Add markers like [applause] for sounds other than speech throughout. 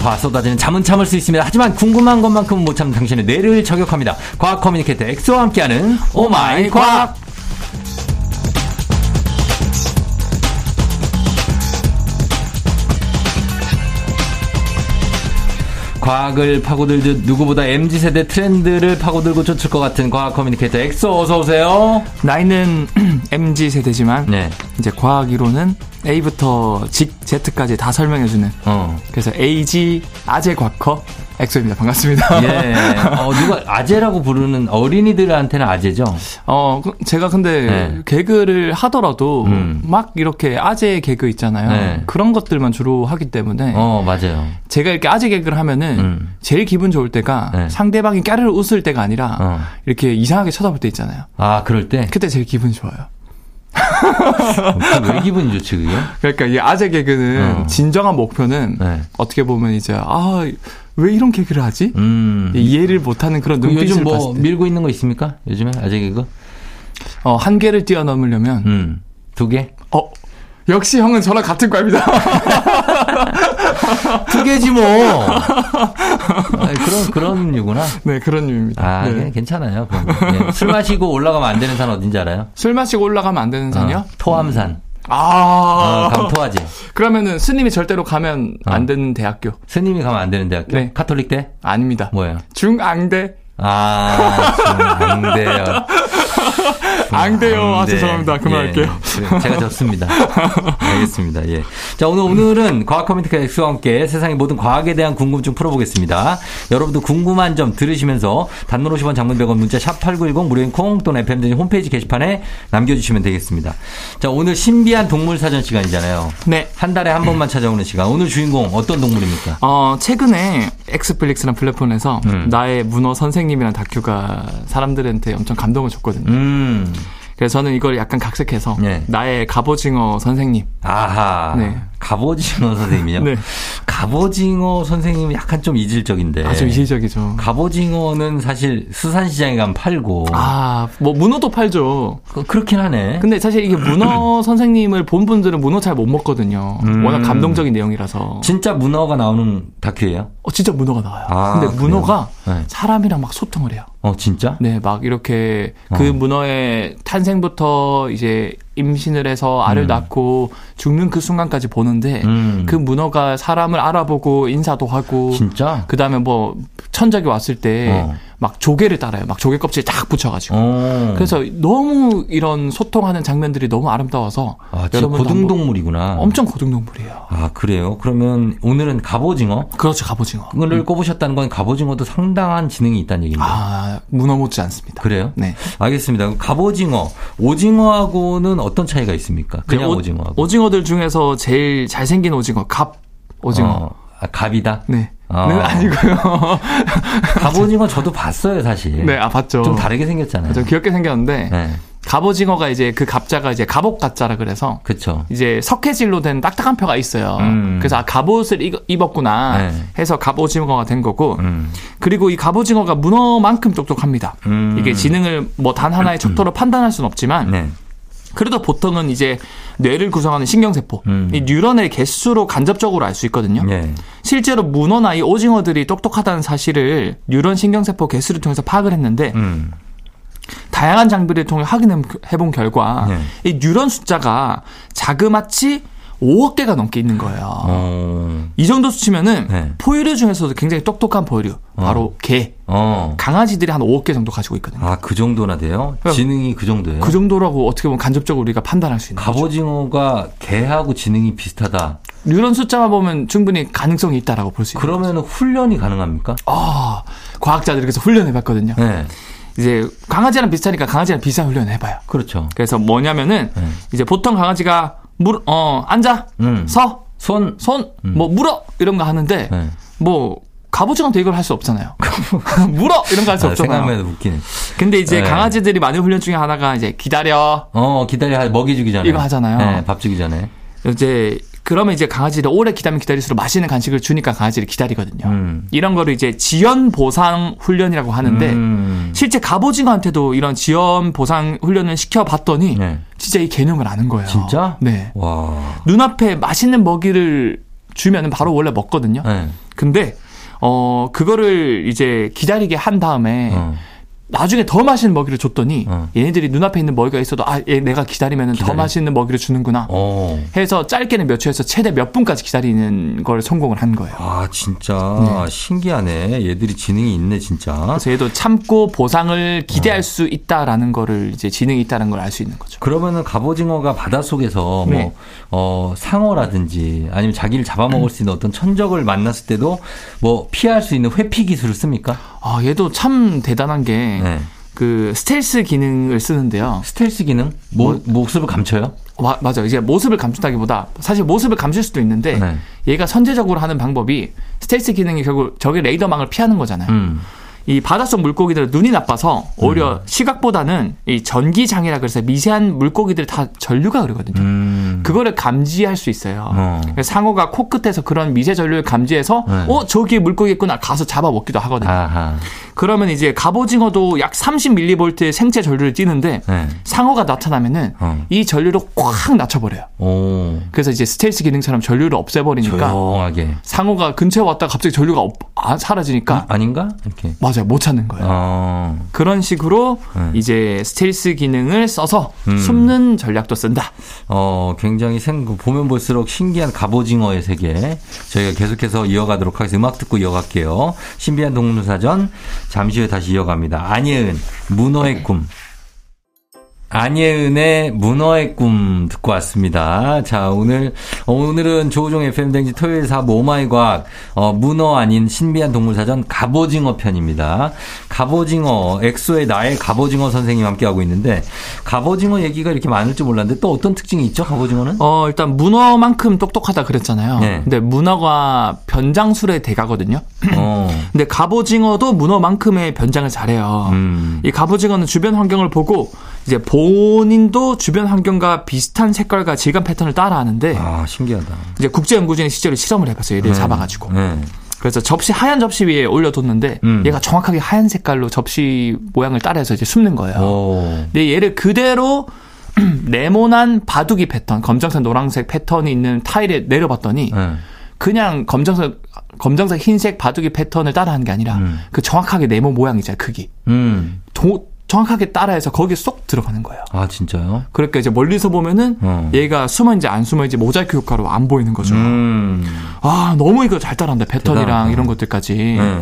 화 쏟아지는 잠은 참을 수 있습니다. 하지만 궁금한 것만큼은 못 참는 당신의 뇌를 저격합니다. 과학 communicator 엑소와 함께하는 오마이 과학. 과학을 파고들듯 누구보다 MZ세대 트렌드를 파고들고 쫓을 것 같은 과학 communicator 엑소 어서 오세요. 나이는 [clears throat] MZ 세대지만 네. 이제 과학 이론은 A부터 직 Z까지 다 설명해주는 어. 그래서 AZ 아재 과커 엑소입니다. 반갑습니다. 예. 어, 누가 아재라고 부르는 어린이들한테는 아재죠? 어 그- 제가 근데 네. 개그를 하더라도 음. 막 이렇게 아재 개그 있잖아요. 네. 그런 것들만 주로 하기 때문에 어, 맞아요. 제가 이렇게 아재 개그를 하면은 음. 제일 기분 좋을 때가 네. 상대방이 까르르 웃을 때가 아니라 어. 이렇게 이상하게 쳐다볼 때 있잖아요. 아, 그럴 때? 그때 제일 기분 좋아요. 그왜 기분이 좋지, 그게? 그러니까 이 아재 개그는 어. 진정한 목표는 네. 어떻게 보면 이제 아 왜 이런 개그를 하지? 음. 이해를 못하는 그런 그 눈빛을 요즘 뭐 봤을 때, 밀고 있는 거 있습니까? 요즘에 아재 개그? 어, 한계를 뛰어넘으려면 음. 두 개? 어 역시 형은 저랑 같은 과입니다. [laughs] 두 개지 뭐. 아니, 그런 그런 이유구나. 네 그런 류입니다. 아, 네. 그냥 괜찮아요. 예. 술 마시고 올라가면 안 되는 산 어딘지 알아요? 술 마시고 올라가면 안 되는 산이요? 어, 토함산. 아 어, 가면 토하지. 그러면은 스님이 절대로 가면 어. 안 되는 대학교 스님이 가면 안 되는 대학교? 네. 카톨릭 대? 아닙니다. 뭐예요? 중앙대 아, 좀 앙대요. 앙대요. 아, 앙대. 죄송합니다. 그만할게요. 예, 그, 제가 졌습니다. [laughs] 알겠습니다. 예. 자, 오늘, 오늘은 과학 communicator 엑소와 함께 세상의 모든 과학에 대한 궁금증 풀어보겠습니다. 여러분도 궁금한 점 들으시면서 단문 50원 장문 100원 문자 샵8910 무료인 콩 또는 FM등 홈페이지 게시판에 남겨주시면 되겠습니다. 자, 오늘 신비한 동물 사전 시간이잖아요. 네. 한 달에 한 번만 찾아오는 시간. 오늘 주인공 어떤 동물입니까? 어, 최근에 엑스플릭스라는 플랫폼에서 음. 나의 문어 선생님이라는 다큐가 사람들한테 엄청 감동을 줬거든요. 음, 그래서 저는 이걸 약간 각색해서 네. 나의 갑오징어 선생님. 아하. 네. 갑오징어 선생님이요? [laughs] 네. 갑오징어 선생님이 약간 좀 이질적인데. 아주 이질적이죠. 갑오징어는 사실 수산시장에 가면 팔고. 아, 뭐 문어도 팔죠. 그- 그렇긴 하네. 근데 사실 이게 문어 [clears throat] 선생님을 본 분들은 문어 잘 못 먹거든요. 음. 워낙 감동적인 내용이라서. 진짜 문어가 나오는 다큐예요? 어, 진짜 문어가 나와요. 아, 근데? 문어가 네. 사람이랑 막 소통을 해요. 어, 진짜? 네, 막 이렇게 그 어. 문어의 탄생부터 이제 임신을 해서 알을 음. 낳고 죽는 그 순간까지 보는데 음. 그 문어가 사람을 알아보고 인사도 하고 진짜? 그 다음에 뭐 천적이 왔을 때 어. 막 조개를 따라요. 막 조개 껍질 딱 붙여가지고. 어. 그래서 너무 이런 소통하는 장면들이 너무 아름다워서 아, 한번- 고등동물이구나. 엄청 고등동물이에요. 아, 그래요? 그러면 오늘은 갑오징어? 그렇죠, 갑오징어. 를 꼽으셨다는 건 갑오징어도 상당한 지능이 있다는 얘기인데. 아, 문어 못지 않습니다. 그래요? 네. 알겠습니다. 갑오징어, 오징어하고는 어떤 차이가 있습니까? 그냥 오- 오징어하고. 오징어들 중에서 제일 잘생긴 오징어, 갑 오징어. 어, 아, 갑이다? 네. 아. 는 아니고요. [laughs] 갑오징어 저도 봤어요, 사실. 네, 아 봤죠. 좀 다르게 생겼잖아요. 좀 귀엽게 생겼는데 네. 갑오징어가 이제 그 갑자가 이제 갑옷 가짜라 그래서 그쵸. 이제 석회질로 된 딱딱한 뼈가 있어요. 음. 그래서 아 갑옷을 입- 입었구나 네. 해서 갑오징어가 된 거고 음. 그리고 이 갑오징어가 문어만큼 똑똑합니다. 음. 이게 지능을 뭐 단 하나의 [clears throat] 척도로 판단할 수는 없지만 네. 그래도 보통은 이제 뇌를 구성하는 신경세포, 음. 이 뉴런의 개수로 간접적으로 알 수 있거든요. 네. 실제로 문어나 이 오징어들이 똑똑하다는 사실을 뉴런 신경세포 개수를 통해서 파악을 했는데 음. 다양한 장비를 통해 확인해 본 결과 네. 이 뉴런 숫자가 자그마치 5억 개가 넘게 있는 거예요. 어. 이 정도 수치면은 네. 포유류 중에서도 굉장히 똑똑한 포유류, 바로 개, 어. 강아지들이 한 5억 개 정도 가지고 있거든요. 아, 그 정도나 돼요? 네. 지능이 그 정도예요? 그 정도라고 어떻게 보면 간접적으로 우리가 판단할 수 있는 거죠. 갑오징어가 개하고 지능이 비슷하다. 뉴런 숫자만 보면 충분히 가능성이 있다라고 볼수 거죠. 그러면 훈련이 가능합니까? 아, 과학자들이 그래서 훈련해봤거든요. 네. 이제 강아지랑 비슷하니까 강아지랑 비슷한 훈련을 해봐요. 그렇죠. 그래서 뭐냐면은 네. 이제 보통 강아지가 물, 어, 앉아, 음. 서, 손. 손, 뭐 물어 이런 거 하는데 네. 뭐 갑오징어한테 이걸 할 수 없잖아요. [laughs] 물어 이런 거 할수 아, 없잖아요. 생각만 해도 웃기네. 근데 이제 네. 강아지들이 많은 훈련 중에 하나가 이제 기다려 어, 기다려. 먹이 주기 전에. 이거 하잖아요. 네, 밥 주기 전에. 이제 그러면 이제 강아지를 오래 기다리면 기다릴수록 맛있는 간식을 주니까 강아지를 기다리거든요. 음. 이런 거를 이제 지연 보상 훈련이라고 하는데 음. 실제 갑오징어한테도 이런 지연 보상 훈련을 시켜봤더니 네. 진짜 이 개념을 아는 거예요. 진짜? 네. 와. 눈앞에 맛있는 먹이를 주면은 바로 원래 먹거든요. 네. 근데 어 그거를 이제 기다리게 한 다음에 어. 나중에 더 맛있는 먹이를 줬더니 어. 얘네들이 눈앞에 있는 먹이가 있어도 아, 얘 내가 기다리면 더 기다려. 맛있는 먹이를 주는구나. 어. 해서 짧게는 몇 초에서 최대 몇 분까지 기다리는 걸 성공을 한 거예요. 아, 진짜 신기하네. 얘들이 지능이 있네, 진짜. 그래서 얘도 참고 보상을 기대할 수 있다라는 거를 이제 지능이 있다는 걸 알 수 있는 거죠. 그러면은 갑오징어가 바닷속에서 네. 뭐, 어, 상어라든지 아니면 자기를 잡아먹을 수 있는 어떤 천적을 만났을 때도 뭐 피할 수 있는 회피 기술을 씁니까? 아, 얘도 참 대단한 게 네. 그 스텔스 기능을 쓰는데요. 스텔스 기능? 모, 뭐- 모습을 감춰요? 와, 맞아. 이제 모습을 감춘다기보다 사실 모습을 감출 수도 있는데 네. 얘가 선제적으로 하는 방법이 스텔스 기능이 결국 적의 레이더망을 피하는 거잖아요. 음. 이 바닷속 물고기들은 눈이 나빠서 오히려 시각보다는 이 전기 장애라 그래서 미세한 물고기들 다 전류가 그러거든요. 음. 그거를 감지할 수 있어요. 어. 그래서 상어가 코끝에서 그런 미세 전류를 감지해서 네. 어 저기에 물고기 있구나 가서 잡아 먹기도 하거든요. 아하. 그러면 이제 갑오징어도 약 30mV의 생체 전류를 띠는데 네. 상어가 나타나면은 어. 이 전류를 꽉 낮춰버려요. 오. 그래서 이제 스텔스 기능처럼 전류를 없애버리니까 조용하게. 상어가 근처에 왔다가 갑자기 전류가 없- 아, 사라지니까 아 닌가? 이렇게. 맞아요 못 찾는 거예요. 어. 그런 식으로 네. 이제 스텔스 기능을 써서 음. 숨는 전략도 쓴다. 어, 굉장히 생, 보면 볼수록 신기한 갑오징어의 세계. 저희가 계속해서 이어가도록 하겠습니다. 음악 듣고 이어갈게요. 신비한 동물사전. 잠시 후에 다시 이어갑니다. 안예은, 문어의 꿈. 안예은의 문어의 꿈 듣고 왔습니다. 자, 오늘, 어, 오늘은 조우종 FM대행진 토요일 4부 Oh my 과학, 어, 문어 아닌 신비한 동물사전 갑오징어 편입니다. 갑오징어, 엑소의 나의 갑오징어 선생님 함께하고 있는데, 갑오징어 얘기가 이렇게 많을 줄 몰랐는데, 또 어떤 특징이 있죠, 갑오징어는? 어 일단 문어만큼 똑똑하다 그랬잖아요. 네. 근데 문어가 변장술의 대가거든요. 어, [clears throat] 근데 갑오징어도 문어만큼의 변장을 잘해요. 음, 이 갑오징어는 주변 환경을 보고 이제 본인도 주변 환경과 비슷한 색깔과 질감 패턴을 따라하는데 아, 신기하다. 이제 국제 연구진이 실제로 실험을 해봤어요. 얘를 네. 잡아가지고. 네. 그래서 접시 하얀 접시 위에 올려뒀는데 음. 얘가 정확하게 하얀 색깔로 접시 모양을 따라해서 이제 숨는 거예요. 오, 근데 얘를 그대로 [clears throat] 네모난 바둑이 패턴, 검정색, 노란색 패턴이 있는 타일에 내려봤더니 네. 그냥 검정색, 검정색, 흰색 바둑이 패턴을 따라하는 게 아니라 음. 그 정확하게 네모 모양이잖아요, 크기. 음, 도- 정확하게 따라해서 거기에 쏙 들어가는 거예요. 아, 진짜요? 그러니까 이제 멀리서 보면은 어. 얘가 숨어있는지 안 숨어있는지 모자이크 효과로 안 보이는 거죠. 음, 아, 너무 이거 잘 따라한다. 패턴이랑 대단하다. 이런 것들까지. 네.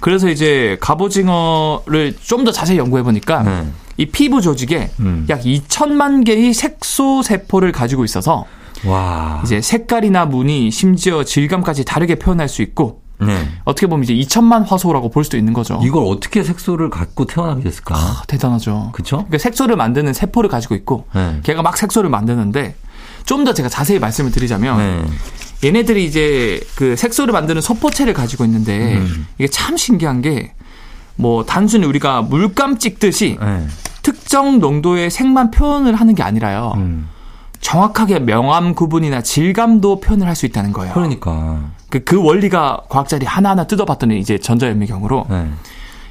그래서 이제 갑오징어를 좀 더 자세히 연구해 보니까 네. 이 피부 조직에 음. 약 2천만 개의 색소 세포를 가지고 있어서 와. 이제 색깔이나 무늬, 심지어 질감까지 다르게 표현할 수 있고 네. 어떻게 보면 이제 2천만 화소라고 볼 수도 있는 거죠. 이걸 어떻게 색소를 갖고 태어나게 됐을까? 아, 대단하죠. 그쵸? 그러니까 색소를 만드는 세포를 가지고 있고 네. 걔가 막 색소를 만드는데 좀 더 제가 자세히 말씀을 드리자면 네. 얘네들이 이제 그 색소를 만드는 소포체를 가지고 있는데 음. 이게 참 신기한 게 뭐 단순히 우리가 물감 찍듯이 네. 특정 농도의 색만 표현을 하는 게 아니라요. 음. 정확하게 명암 구분이나 질감도 표현을 할 수 있다는 거예요. 그러니까. 그, 그 원리가 과학자들이 하나하나 뜯어봤더니 이제 전자현미경으로 네.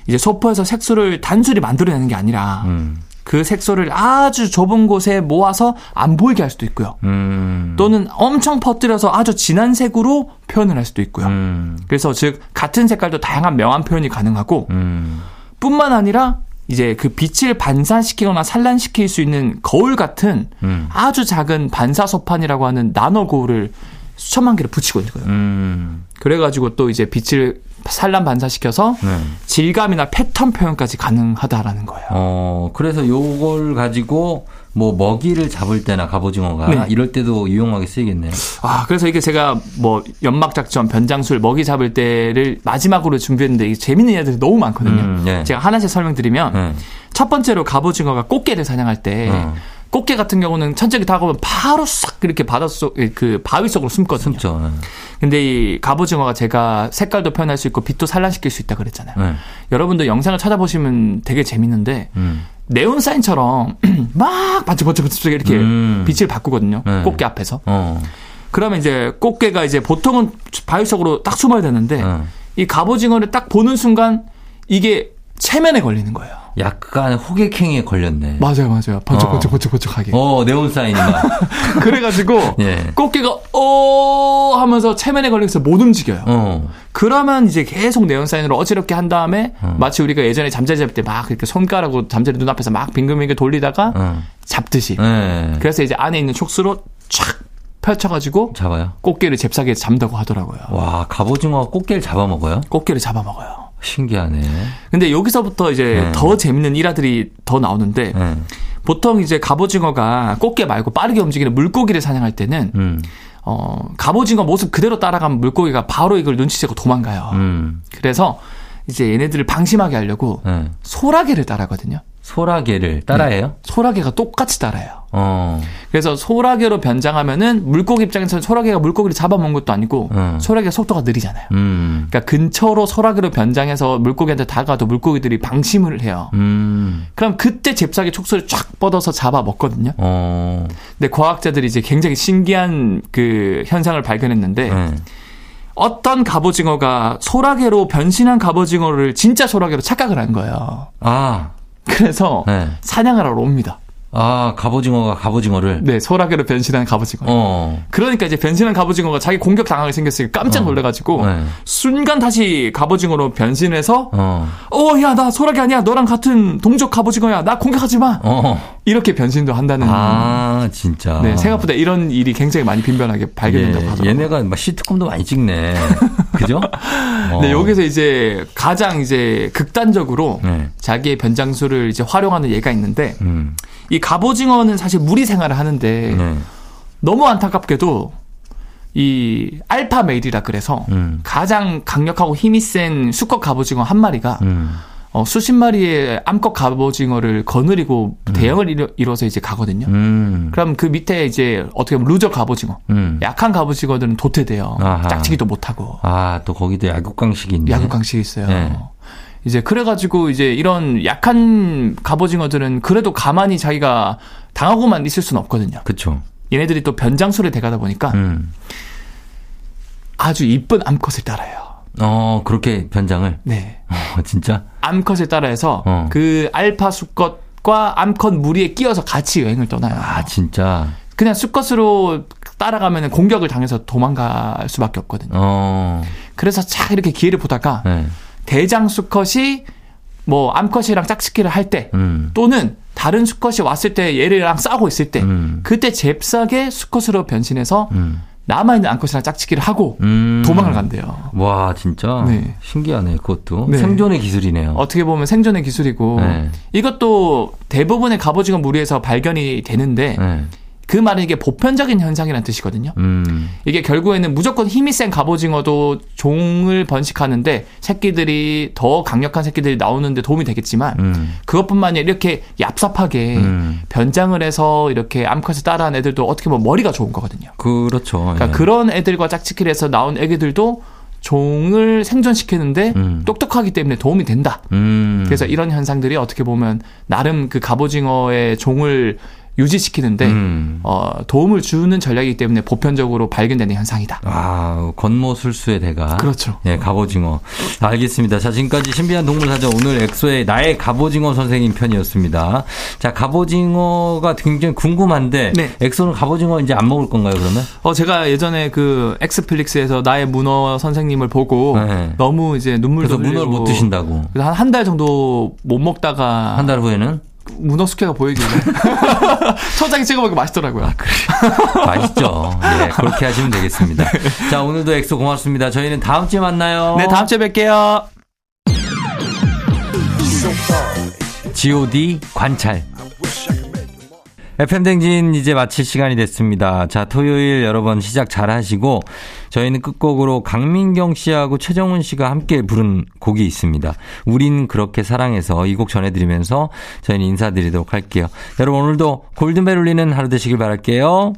이제 소포에서 색소를 단순히 만들어내는 게 아니라 음. 그 색소를 아주 좁은 곳에 모아서 안 보이게 할 수도 있고요. 음. 또는 엄청 퍼뜨려서 아주 진한 색으로 표현을 할 수도 있고요. 음. 그래서 즉 같은 색깔도 다양한 명암 표현이 가능하고 음. 뿐만 아니라 이제 그 빛을 반사시키거나 산란시킬 수 있는 거울 같은 음. 아주 작은 반사 소판이라고 하는 나노 거울을 수천만 개를 붙이고 있는 거예요. 음. 그래가지고 또 이제 빛을 산란 반사시켜서 네. 질감이나 패턴 표현까지 가능하다라는 거예요. 어, 그래서 요걸 가지고 뭐 먹이를 잡을 때나 갑오징어가 네. 이럴 때도 유용하게 쓰이겠네요. 아, 그래서 이게 제가 뭐 연막 작전, 변장술, 먹이 잡을 때를 마지막으로 준비했는데 이게 재밌는 애들이 너무 많거든요. 음, 네. 제가 하나씩 설명드리면 네. 첫 번째로 갑오징어가 꽃게를 사냥할 때 어. 꽃게 같은 경우는 천적이 다가오면 바로 싹 이렇게 바닷속 그 바위 속으로 숨거든요. 숨죠. 네. 근데 이 갑오징어가 제가 색깔도 표현할 수 있고 빛도 산란시킬 수 있다 그랬잖아요. 네. 여러분들 영상을 찾아보시면 되게 재밌는데 음. 네온 사인처럼 [clears throat] 막 반짝반짝반짝 이렇게 음. 빛을 바꾸거든요. 네. 꽃게 앞에서. 어. 그러면 이제 꽃게가 이제 보통은 바위 속으로 딱 숨어야 되는데 어. 이 갑오징어를 딱 보는 순간 이게 체면에 걸리는 거예요. 약간 호객행위에 걸렸네. 맞아요, 맞아요. 번쩍번쩍 번쩍번쩍하게. 어, 네온 사인이 막. [laughs] 그래가지고 예. 꽃게가 어 하면서 체면에 걸려서 못 움직여요. 어. 그러면 이제 계속 내연 사인으로 어지럽게 한 다음에 어. 마치 우리가 예전에 잠자리 잡을 때 막 이렇게 손가락으로 잠자리 눈앞에서 막 빙글빙글 돌리다가 어. 잡듯이. 네. 그래서 이제 안에 있는 촉수로 촥 펼쳐가지고 잡아요. 꽃게를 잽싸게 잠다고 하더라고요. 와, 갑오징어가 꽃게를 잡아먹어요? 꽃게를 잡아먹어요. 신기하네. 근데 여기서부터 이제 네. 더 재밌는 일화들이 더 나오는데 네. 보통 이제 갑오징어가 꽃게 말고 빠르게 움직이는 물고기를 사냥할 때는 음, 어 갑오징어 모습 그대로 따라가면 물고기가 바로 이걸 눈치채고 도망가요. 음, 그래서 이제 얘네들을 방심하게 하려고 네. 소라게를 따라거든요. 소라게를 따라해요? 소라게가 똑같이 따라해요. 어, 그래서 소라게로 변장하면은 물고기 입장에서는 소라게가 물고기를 잡아먹는 것도 아니고 음. 소라게가 속도가 느리잖아요. 음, 그러니까 근처로 소라게로 변장해서 물고기한테 다가도 물고기들이 방심을 해요. 음, 그럼 그때 잽싸게 촉수를 쫙 뻗어서 잡아 먹거든요. 어, 근데 과학자들이 이제 굉장히 신기한 그 현상을 발견했는데 네. 어떤 갑오징어가 소라게로 변신한 갑오징어를 진짜 소라게로 착각을 한 거예요. 아, 그래서 네. 사냥을 하러 옵니다. 아, 갑오징어가 갑오징어를. 네, 소라게로 변신한 갑오징어. 어, 그러니까 이제 변신한 갑오징어가 자기 공격 당하게 생겼으니까 깜짝 놀래가지고 네. 순간 다시 갑오징어로 변신해서 어, 어, 야, 나 소라게 아니야. 너랑 같은 동족 갑오징어야. 나 공격하지 마. 어. 이렇게 변신도 한다는. 아, 진짜. 네, 생각보다 이런 일이 굉장히 많이 빈번하게 발견된다고 예, 하더라고요. 얘네가 막 시트콤도 많이 찍네. [laughs] 그죠? [laughs] 어. 네, 여기서 이제 가장 이제 극단적으로 네. 자기의 변장수를 이제 활용하는 얘가 있는데 음, 이 갑오징어는 사실 무리 생활을 하는데 네. 너무 안타깝게도 이 alpha male이라 그래서 음. 가장 강력하고 힘이 센 수컷 갑오징어 한 마리가 음, 어, 수십 마리의 암컷 갑오징어를 거느리고 대형을 이뤄, 이뤄서 이제 가거든요. 음, 그럼 그 밑에 이제 어떻게 보면 루저 갑오징어, 음. 약한 갑오징어들은 도태돼요. 아하. 짝짓기도 못하고 아, 또 거기도 약육강식이 있네. 약육강식이 있어요. 네. 이제 그래가지고 이제 이런 약한 갑오징어들은 그래도 가만히 자기가 당하고만 있을 수는 없거든요. 그쵸. 얘네들이 또 변장수를 대가다 보니까 음. 아주 이쁜 암컷을 따라요. 어, 그렇게 변장을. 네. 어, 진짜? 암컷을 따라해서 어. 그 알파 수컷과 암컷 무리에 끼어서 같이 여행을 떠나요. 아, 진짜. 그냥 수컷으로 따라가면 공격을 당해서 도망갈 수밖에 없거든요. 어, 그래서 착 이렇게 기회를 보다가 네. 대장 수컷이 뭐 암컷이랑 짝짓기를 할때 음. 또는 다른 수컷이 왔을 때 얘랑 싸우고 있을 때 음. 그때 잽싸게 수컷으로 변신해서 음. 남아있는 암컷이랑 짝짓기를 하고 음. 도망을 간대요. 와, 진짜. 네. 신기하네, 그것도. 네. 생존의 기술이네요. 어떻게 보면 생존의 기술이고 네. 이것도 대부분의 갑오징어 무리에서 발견이 되는데 네. 그 말은 이게 보편적인 현상이라는 뜻이거든요. 음. 이게 결국에는 무조건 힘이 센 갑오징어도 종을 번식하는데 새끼들이 더 강력한 새끼들이 나오는데 도움이 되겠지만 음. 그것뿐만 아니라 이렇게 얍삽하게 음. 변장을 해서 이렇게 암컷을 따라한 애들도 어떻게 보면 머리가 좋은 거거든요. 그렇죠. 그러니까 예. 그런 애들과 짝짓기를 해서 나온 애기들도 종을 생존시키는데 음. 똑똑하기 때문에 도움이 된다. 음. 그래서 이런 현상들이 어떻게 보면 나름 그 갑오징어의 종을 유지시키는데 음. 어, 도움을 주는 전략이기 때문에 보편적으로 발견되는 현상이다. 아, 권모술수의 대가. 그렇죠. 예, 갑오징어. 알겠습니다. 자, 지금까지 신비한 동물 사전 오늘 엑소의 나의 갑오징어 선생님 편이었습니다. 자, 갑오징어가 굉장히 궁금한데 네. 엑소는 갑오징어 이제 안 먹을 건가요, 그러면? 어, 제가 예전에 그 넷플릭스에서 나의 문어 선생님을 보고 네. 너무 이제 눈물도 그래서 문어를 못 드신다고. 그래서 한 한 달 정도 못 먹다가 한 달 후에는 문어 숙회가 보이길래 [laughs] 초장에 찍어 먹으면 맛있더라고요. 맛있죠. 예, 그렇게 하시면 되겠습니다. 자, 오늘도 엑소 고맙습니다. 저희는 다음 주에 만나요. 네, 다음 주에 뵐게요. G.O.D. 관찰. FM댕진 이제 마칠 시간이 됐습니다. 자, 토요일 여러 번 시작 잘 하시고, 저희는 끝곡으로 강민경 씨하고 최정훈 씨가 함께 부른 곡이 있습니다. 우린 그렇게 사랑해서 이 곡 전해드리면서 저희는 인사드리도록 할게요. 여러분 오늘도 골든벨 울리는 하루 되시길 바랄게요.